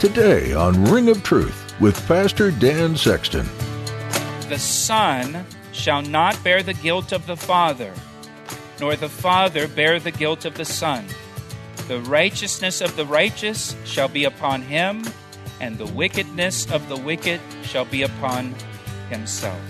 Today on Ring of Truth with Pastor Dan Sexton. The Son shall not bear the guilt of the Father, nor the Father bear the guilt of the Son. The righteousness of the righteous shall be upon him, and the wickedness of the wicked shall be upon himself.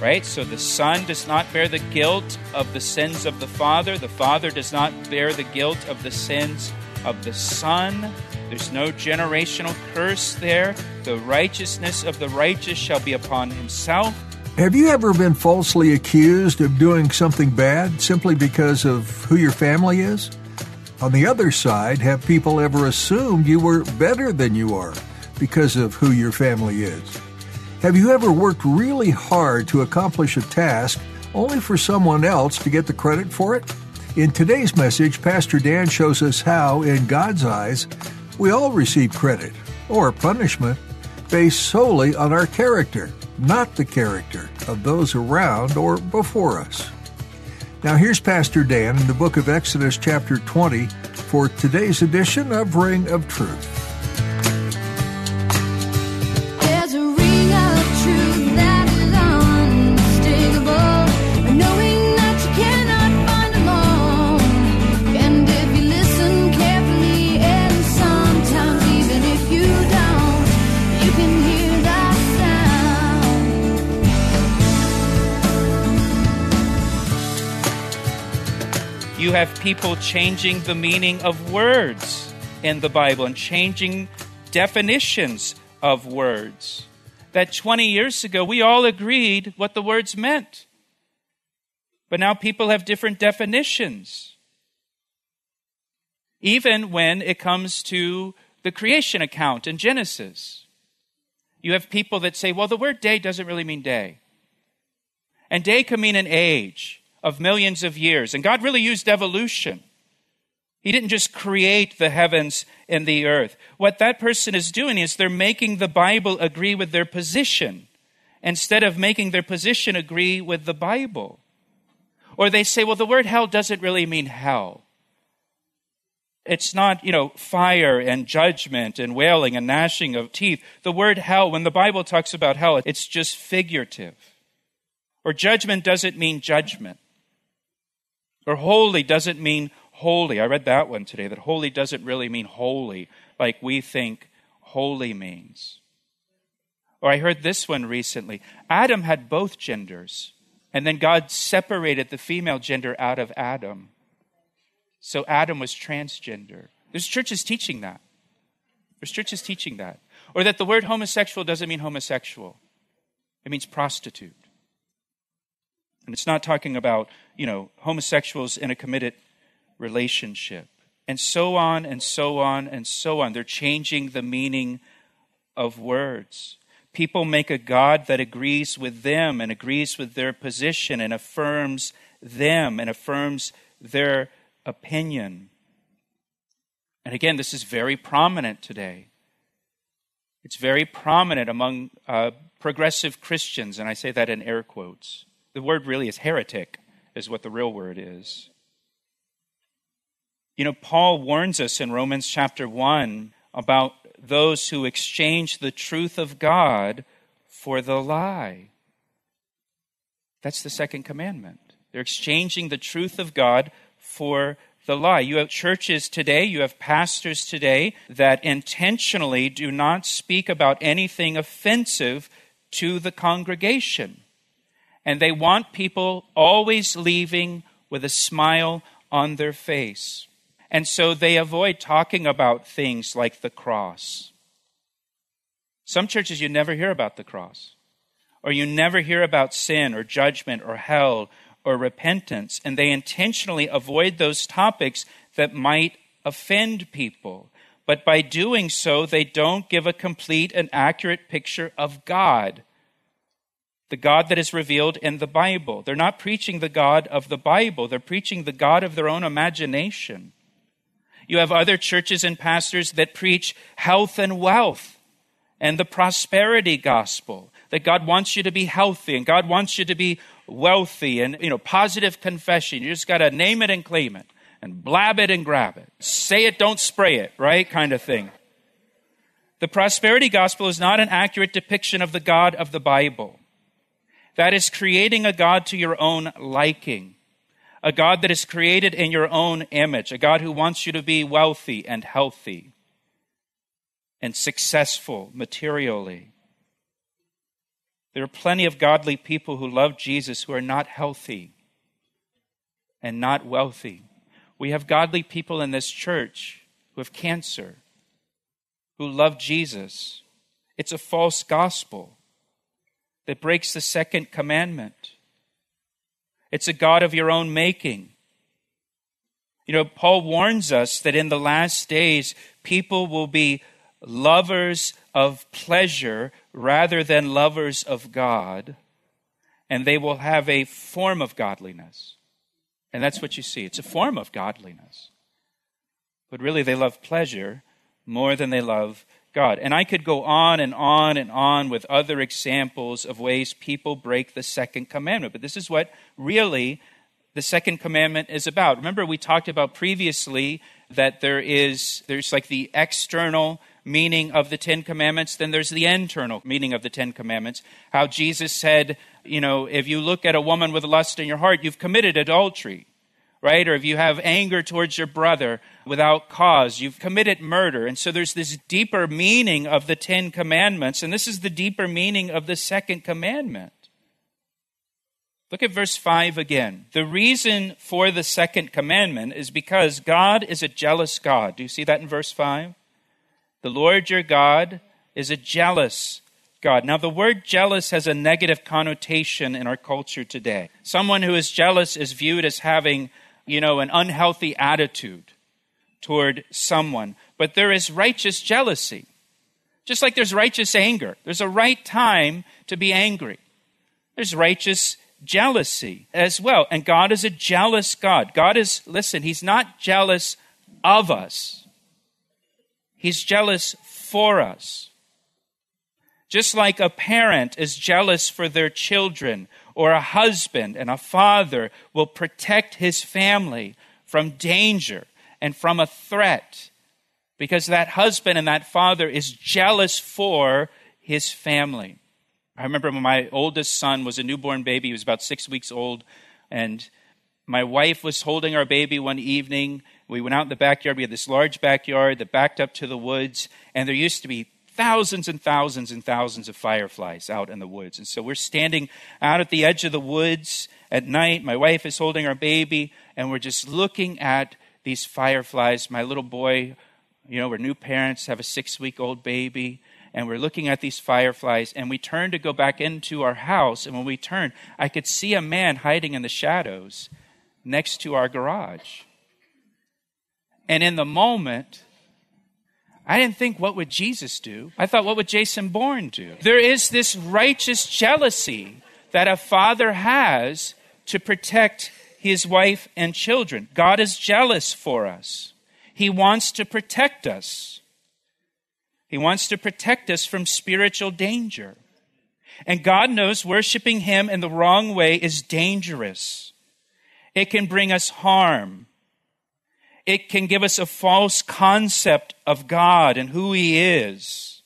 Right? So the Son does not bear the guilt of the sins of the Father. The Father does not bear the guilt of the sins of the Son. There's no generational curse there. The righteousness of the righteous shall be upon himself. Have you ever been falsely accused of doing something bad simply because of who your family is? On the other side, have people ever assumed you were better than you are because of who your family is? Have you ever worked really hard to accomplish a task only for someone else to get the credit for it? In today's message, Pastor Dan shows us how, in God's eyes, we all receive credit or punishment based solely on our character, not the character of those around or before us. Now, here's Pastor Dan in the book of Exodus, chapter 20, for today's edition of Ring of Truth. Have people changing the meaning of words in the Bible and changing definitions of words. That 20 years ago, we all agreed what the words meant. But now people have different definitions. Even when it comes to the creation account in Genesis, you have people that say, well, the word day doesn't really mean day. And day can mean an age of millions of years. And God really used evolution. He didn't just create the heavens and the earth. What that person is doing is they're making the Bible agree with their position instead of making their position agree with the Bible. Or they say, well, the word hell doesn't really mean hell. It's not, you know, fire and judgment and wailing and gnashing of teeth. The word hell, when the Bible talks about hell, it's just figurative. Or judgment doesn't mean judgment. Or holy doesn't mean holy. I read that one today, that holy doesn't really mean holy like we think holy means. Or I heard this one recently Adam had both genders, and then God separated the female gender out of Adam. So Adam was transgender. There's churches teaching that. There's churches teaching that. Or that the word homosexual doesn't mean homosexual, it means prostitute. And it's not talking about, you know, homosexuals in a committed relationship. And so on and so on and so on. They're changing the meaning of words. People make a God that agrees with them and agrees with their position and affirms them and affirms their opinion. And again, this is very prominent today. It's very prominent among uh, progressive Christians, and I say that in air quotes. The word really is heretic, is what the real word is. You know, Paul warns us in Romans chapter 1 about those who exchange the truth of God for the lie. That's the second commandment. They're exchanging the truth of God for the lie. You have churches today, you have pastors today that intentionally do not speak about anything offensive to the congregation. And they want people always leaving with a smile on their face. And so they avoid talking about things like the cross. Some churches, you never hear about the cross, or you never hear about sin or judgment or hell or repentance, and they intentionally avoid those topics that might offend people. but by doing so, they don't give a complete and accurate picture of God, the God that is revealed in the Bible. They're not preaching the God of the Bible, they're preaching the God of their own imagination. You have other churches and pastors that preach health and wealth and the prosperity gospel that God wants you to be healthy and God wants you to be wealthy and you know positive confession. You just got to name it and claim it and blab it and grab it. Say it, don't spray it, right? Kind of thing. The prosperity gospel is not an accurate depiction of the God of the Bible. That is creating a God to your own liking a God that is created in your own image, a God who wants you to be wealthy and healthy and successful materially. There are plenty of godly people who love Jesus who are not healthy and not wealthy. We have godly people in this church who have cancer, who love Jesus. It's a false gospel that breaks the second commandment. It's a God of your own making. You know, Paul warns us that in the last days, people will be lovers of pleasure rather than lovers of God, and they will have a form of godliness. And that's what you see. It's a form of godliness. But really, they love pleasure more than they love God. And I could go on and on and on with other examples of ways people break the second commandment. But this is what really the second commandment is about. Remember, we talked about previously that there is, there's like the external meaning of the Ten Commandments, then there's the internal meaning of the Ten Commandments. How Jesus said, you know, if you look at a woman with lust in your heart, you've committed adultery right? Or if you have anger towards your brother without cause, you've committed murder. And so there's this deeper meaning of the Ten Commandments, and this is the deeper meaning of the second commandment. Look at verse 5 again. The reason for the second commandment is because God is a jealous God. Do you see that in verse 5? The Lord your God is a jealous God. Now, the word jealous has a negative connotation in our culture today. Someone who is jealous is viewed as having you know, an unhealthy attitude toward someone. But there is righteous jealousy. Just like there's righteous anger, there's a right time to be angry. There's righteous jealousy as well. And God is a jealous God. God is, listen, He's not jealous of us, He's jealous for us. Just like a parent is jealous for their children or a husband and a father will protect his family from danger and from a threat because that husband and that father is jealous for his family. I remember when my oldest son was a newborn baby, he was about six weeks old, and my wife was holding our baby one evening. We went out in the backyard. We had this large backyard that backed up to the woods, and there used to be thousands and thousands and thousands of fireflies out in the woods. And so we're standing out at the edge of the woods at night. My wife is holding our baby, and we're just looking at these fireflies. My little boy, you know, we're new parents, have a six week old baby, and we're looking at these fireflies. And we turn to go back into our house. And when we turn, I could see a man hiding in the shadows next to our garage. And in the moment, I didn't think, what would Jesus do? I thought, what would Jason Bourne do? There is this righteous jealousy that a father has to protect his wife and children. God is jealous for us. He wants to protect us. He wants to protect us from spiritual danger. And God knows worshiping Him in the wrong way is dangerous. It can bring us harm it can give us a false concept of God and who He is.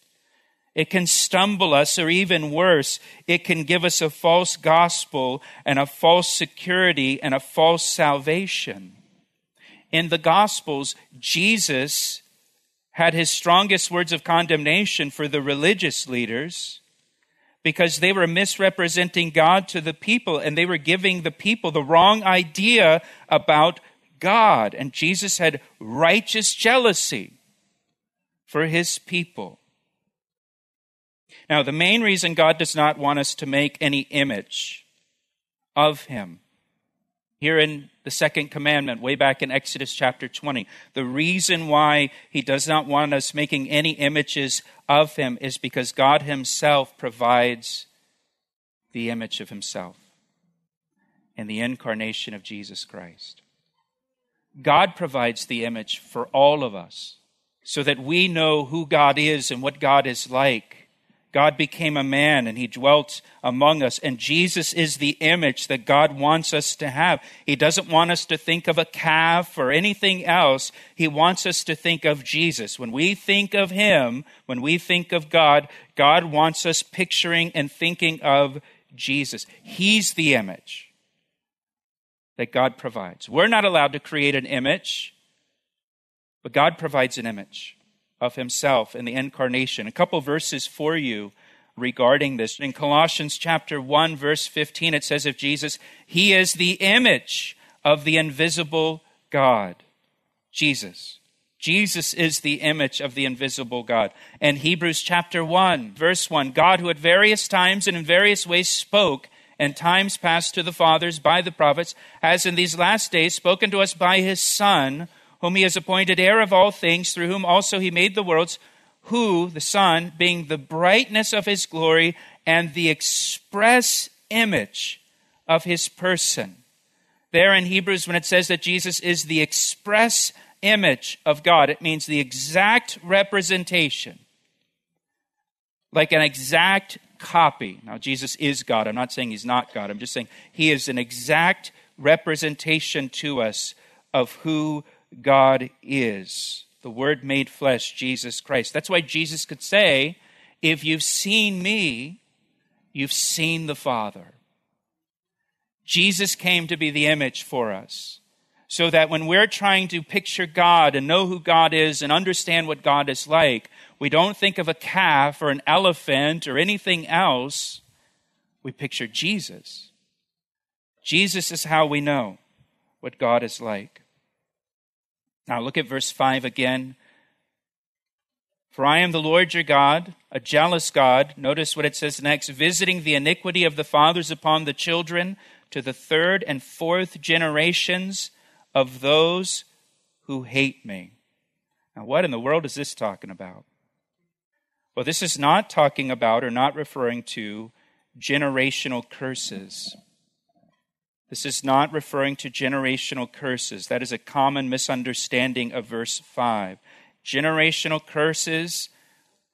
It can stumble us, or even worse, it can give us a false gospel and a false security and a false salvation. In the Gospels, Jesus had his strongest words of condemnation for the religious leaders because they were misrepresenting God to the people and they were giving the people the wrong idea about God, and Jesus had righteous jealousy for his people. Now, the main reason God does not want us to make any image of him Here in the second commandment, way back in Exodus chapter 20, the reason why he does not want us making any images of him is because God himself provides the image of himself in the incarnation of Jesus Christ. God provides the image for all of us so that we know who God is and what God is like. God became a man and he dwelt among us. And Jesus is the image that God wants us to have. He doesn't want us to think of a calf or anything else. He wants us to think of Jesus. When we think of him, when we think of God, God wants us picturing and thinking of Jesus. He's the image that God provides. We're not allowed to create an image, but God provides an image of himself in the incarnation. A couple verses for you regarding this. In Colossians chapter 1 verse 15 it says of Jesus, he is the image of the invisible God. Jesus. Jesus is the image of the invisible God. And Hebrews chapter 1 verse 1, God who at various times and in various ways spoke and times past to the fathers by the prophets, has in these last days spoken to us by his Son, whom he has appointed heir of all things, through whom also he made the worlds, who, the Son, being the brightness of his glory and the express image of his person. There in Hebrews, when it says that Jesus is the express image of God, it means the exact representation, like an exact copy. Now, Jesus is God. I'm not saying he's not God. I'm just saying he is an exact representation to us of who God is. The Word made flesh, Jesus Christ. That's why Jesus could say, If you've seen me, you've seen the Father. Jesus came to be the image for us. So that when we're trying to picture God and know who God is and understand what God is like, we don't think of a calf or an elephant or anything else. We picture Jesus. Jesus is how we know what God is like. Now look at verse 5 again. For I am the Lord your God, a jealous God. Notice what it says next visiting the iniquity of the fathers upon the children to the third and fourth generations of those who hate me. Now, what in the world is this talking about? Well, this is not talking about or not referring to generational curses. This is not referring to generational curses. That is a common misunderstanding of verse 5. Generational curses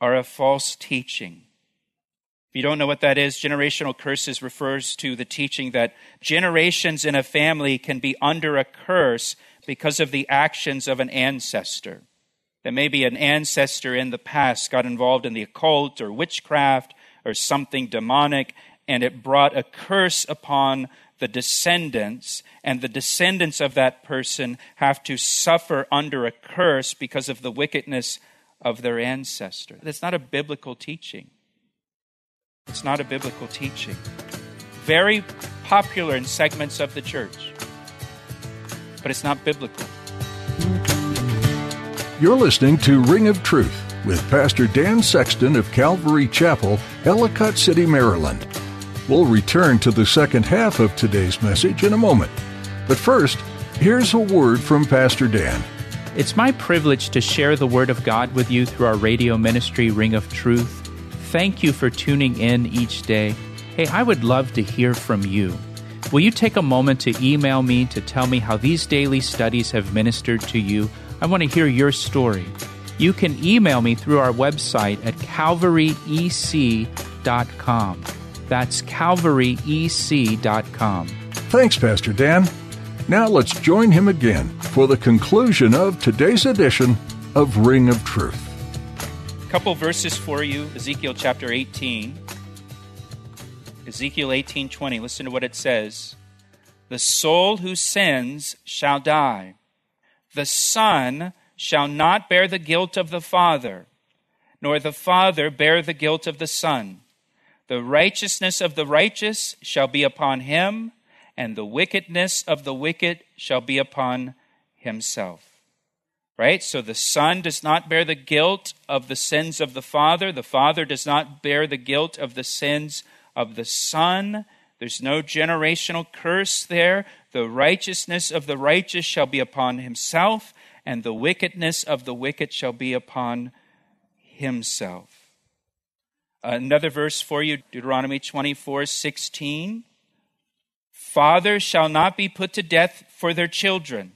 are a false teaching. If you don't know what that is, generational curses refers to the teaching that generations in a family can be under a curse because of the actions of an ancestor. That maybe an ancestor in the past got involved in the occult or witchcraft or something demonic, and it brought a curse upon the descendants, and the descendants of that person have to suffer under a curse because of the wickedness of their ancestor. That's not a biblical teaching. It's not a biblical teaching. Very popular in segments of the church, but it's not biblical. You're listening to Ring of Truth with Pastor Dan Sexton of Calvary Chapel, Ellicott City, Maryland. We'll return to the second half of today's message in a moment. But first, here's a word from Pastor Dan. It's my privilege to share the Word of God with you through our radio ministry, Ring of Truth. Thank you for tuning in each day. Hey, I would love to hear from you. Will you take a moment to email me to tell me how these daily studies have ministered to you? I want to hear your story. You can email me through our website at calvaryec.com. That's calvaryec.com. Thanks, Pastor Dan. Now let's join him again for the conclusion of today's edition of Ring of Truth. A couple verses for you Ezekiel chapter 18. Ezekiel 18:20. Listen to what it says. The soul who sins shall die. The son shall not bear the guilt of the father, nor the father bear the guilt of the son. The righteousness of the righteous shall be upon him, and the wickedness of the wicked shall be upon himself. Right? So the son does not bear the guilt of the sins of the father. The father does not bear the guilt of the sins of the son. There's no generational curse there. The righteousness of the righteous shall be upon himself, and the wickedness of the wicked shall be upon himself. Another verse for you, Deuteronomy 24 16. Fathers shall not be put to death for their children,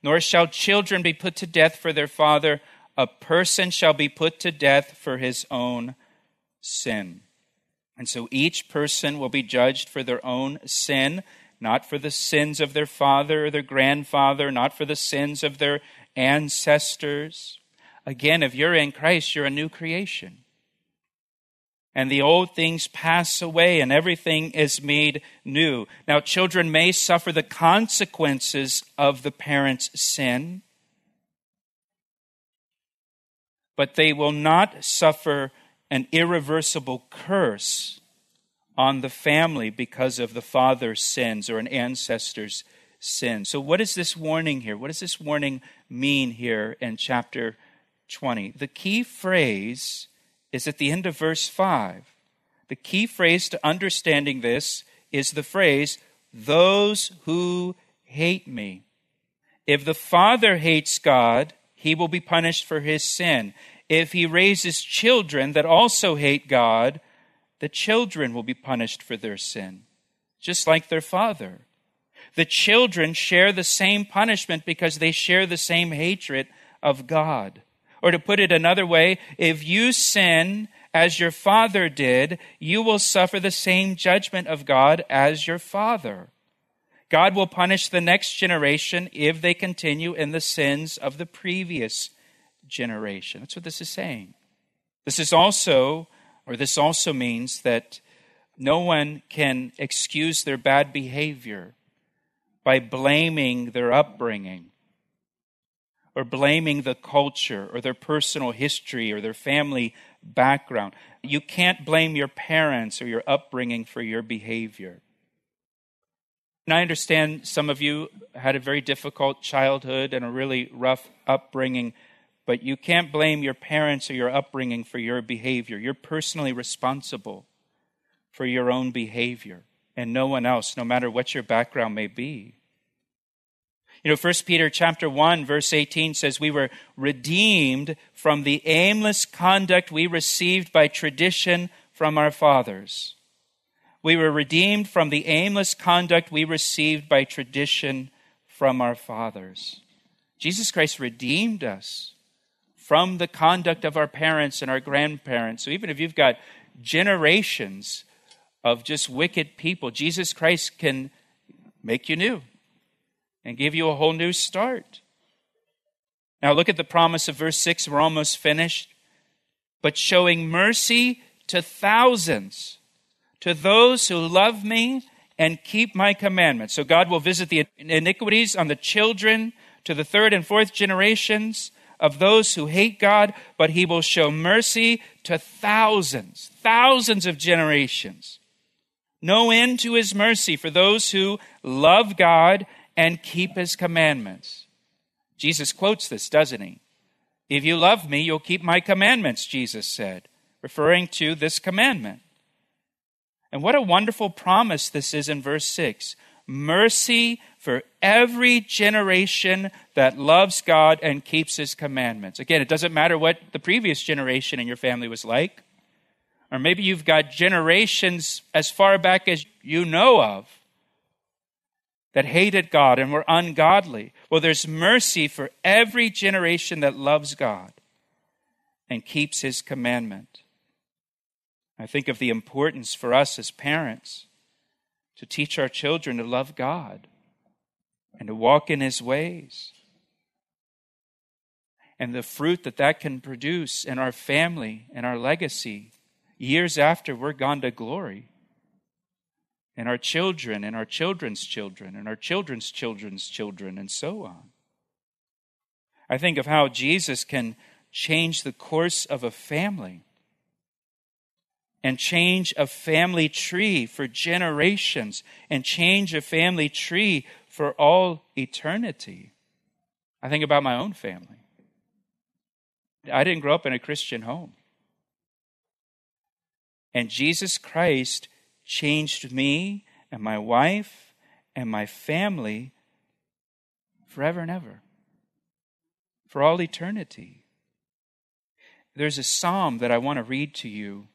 nor shall children be put to death for their father. A person shall be put to death for his own sin. And so each person will be judged for their own sin, not for the sins of their father or their grandfather, not for the sins of their ancestors. Again, if you're in Christ, you're a new creation. And the old things pass away and everything is made new. Now, children may suffer the consequences of the parent's sin, but they will not suffer an irreversible curse on the family because of the father's sins or an ancestor's sin. So, what is this warning here? What does this warning mean here in chapter 20? The key phrase is at the end of verse 5. The key phrase to understanding this is the phrase, those who hate me. If the father hates God, he will be punished for his sin if he raises children that also hate God, the children will be punished for their sin, just like their father. The children share the same punishment because they share the same hatred of God. Or to put it another way, if you sin as your father did, you will suffer the same judgment of God as your father. God will punish the next generation if they continue in the sins of the previous generation. That's what this is saying. This is also, or this also means that no one can excuse their bad behavior by blaming their upbringing or blaming the culture or their personal history or their family background. You can't blame your parents or your upbringing for your behavior. And I understand some of you had a very difficult childhood and a really rough upbringing. But you can't blame your parents or your upbringing for your behavior. You're personally responsible for your own behavior and no one else, no matter what your background may be. You know, 1 Peter chapter 1 verse 18 says we were redeemed from the aimless conduct we received by tradition from our fathers. We were redeemed from the aimless conduct we received by tradition from our fathers. Jesus Christ redeemed us from the conduct of our parents and our grandparents. So even if you've got generations of just wicked people, Jesus Christ can make you new and give you a whole new start. Now look at the promise of verse 6. We're almost finished. But showing mercy to thousands, to those who love me and keep my commandments. So God will visit the iniquities on the children to the third and fourth generations of those who hate God, but he will show mercy to thousands, thousands of generations. No end to his mercy for those who love God and keep his commandments. Jesus quotes this, doesn't he? If you love me, you'll keep my commandments, Jesus said, referring to this commandment. And what a wonderful promise this is in verse 6 mercy for every generation that loves God and keeps his commandments. Again, it doesn't matter what the previous generation in your family was like. Or maybe you've got generations as far back as you know of that hated God and were ungodly. Well, there's mercy for every generation that loves God and keeps his commandment. I think of the importance for us as parents to teach our children to love God and to walk in His ways. And the fruit that that can produce in our family and our legacy years after we're gone to glory. And our children and our children's children and our children's children's children and so on. I think of how Jesus can change the course of a family and change a family tree for generations and change a family tree for all eternity. I think about my own family. I didn't grow up in a Christian home. And Jesus Christ changed me and my wife and my family forever and ever, for all eternity. There's a psalm that I want to read to you.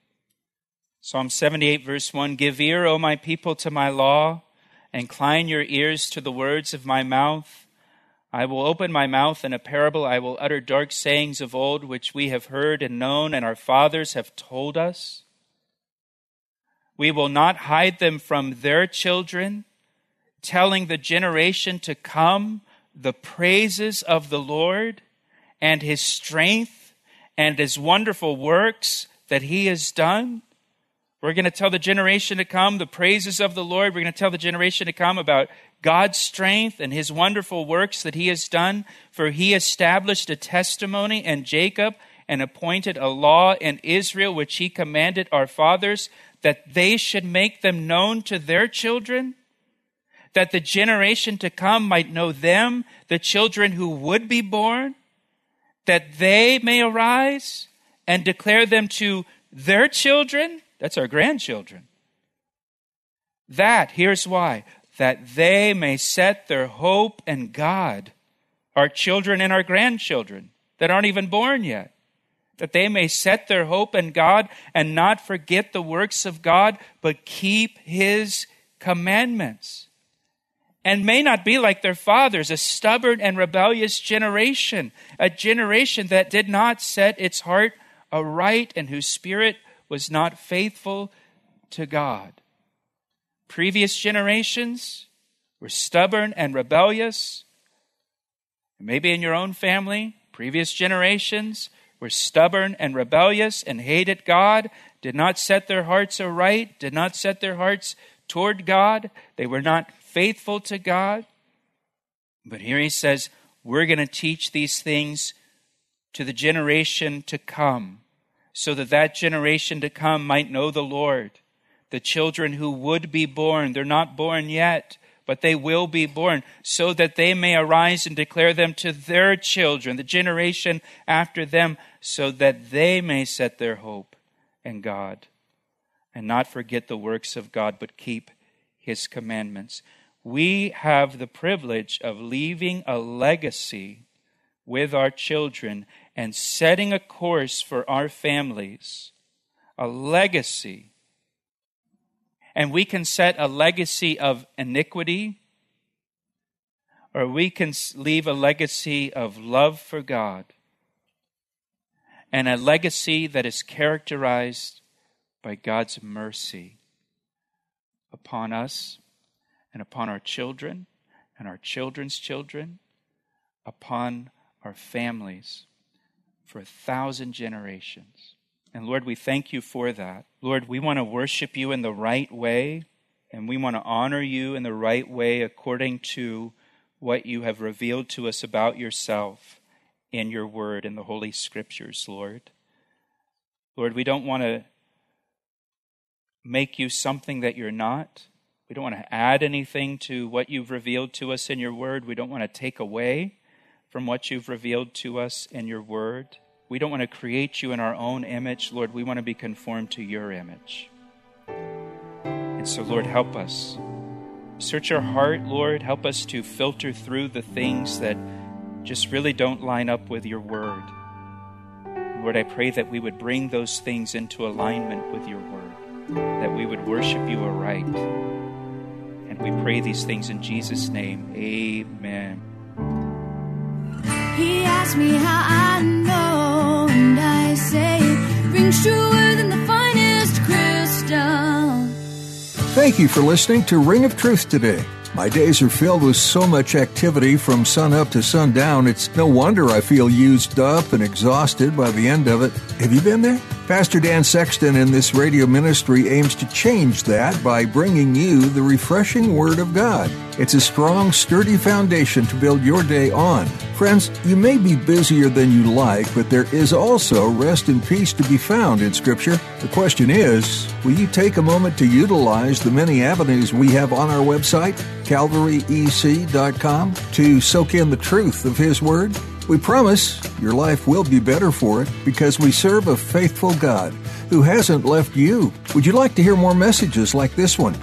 Psalm 78, verse 1 Give ear, O my people, to my law, incline your ears to the words of my mouth. I will open my mouth in a parable. I will utter dark sayings of old, which we have heard and known, and our fathers have told us. We will not hide them from their children, telling the generation to come the praises of the Lord and his strength and his wonderful works that he has done. We're going to tell the generation to come the praises of the Lord. We're going to tell the generation to come about God's strength and his wonderful works that he has done. For he established a testimony in Jacob and appointed a law in Israel, which he commanded our fathers that they should make them known to their children, that the generation to come might know them, the children who would be born, that they may arise and declare them to their children. That's our grandchildren. That, here's why, that they may set their hope in God, our children and our grandchildren that aren't even born yet that they may set their hope in God and not forget the works of God, but keep His commandments. And may not be like their fathers, a stubborn and rebellious generation, a generation that did not set its heart aright and whose spirit was not faithful to God. Previous generations were stubborn and rebellious. Maybe in your own family, previous generations were stubborn and rebellious and hated God, did not set their hearts aright, did not set their hearts toward God. They were not faithful to God. But here he says, we're going to teach these things to the generation to come, so that that generation to come might know the Lord. The children who would be born, they're not born yet but they will be born, so that they may arise and declare them to their children, the generation after them, so that they may set their hope in God and not forget the works of God, but keep his commandments. We have the privilege of leaving a legacy with our children and setting a course for our families, a legacy. And we can set a legacy of iniquity, or we can leave a legacy of love for God, and a legacy that is characterized by God's mercy upon us and upon our children and our children's children, upon our families for a thousand generations. And Lord, we thank you for that. Lord, we want to worship you in the right way, and we want to honor you in the right way according to what you have revealed to us about yourself in your word in the Holy Scriptures, Lord. Lord, we don't want to make you something that you're not. We don't want to add anything to what you've revealed to us in your word. We don't want to take away from what you've revealed to us in your word. We don't want to create you in our own image, Lord. We want to be conformed to your image. And so, Lord, help us. Search our heart, Lord. Help us to filter through the things that just really don't line up with your word. Lord, I pray that we would bring those things into alignment with your word, that we would worship you aright. And we pray these things in Jesus' name. Amen. He asked me how I know, and I say it rings truer than the finest crystal. Thank you for listening to Ring of Truth today. My days are filled with so much activity from sun up to sundown, it's no wonder I feel used up and exhausted by the end of it. Have you been there? Pastor Dan Sexton in this radio ministry aims to change that by bringing you the refreshing Word of God. It's a strong, sturdy foundation to build your day on. Friends, you may be busier than you like, but there is also rest and peace to be found in Scripture. The question is will you take a moment to utilize the many avenues we have on our website, calvaryec.com, to soak in the truth of His Word? We promise your life will be better for it because we serve a faithful God who hasn't left you. Would you like to hear more messages like this one?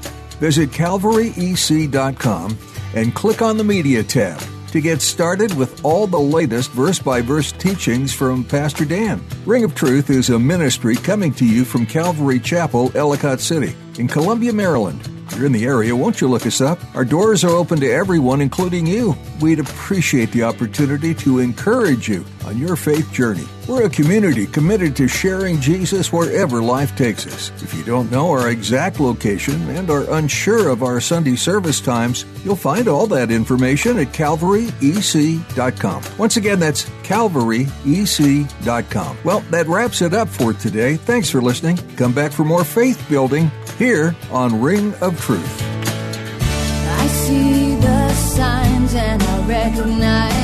Visit calvaryec.com and click on the Media tab to get started with all the latest verse by verse teachings from Pastor Dan. Ring of Truth is a ministry coming to you from Calvary Chapel, Ellicott City, in Columbia, Maryland. You're in the area, won't you look us up? Our doors are open to everyone, including you. We'd appreciate the opportunity to encourage you on your faith journey. We're a community committed to sharing Jesus wherever life takes us. If you don't know our exact location and are unsure of our Sunday service times, you'll find all that information at calvaryec.com. Once again, that's calvaryec.com. Well, that wraps it up for today. Thanks for listening. Come back for more faith building here on Ring of Truth. I see the signs and I recognize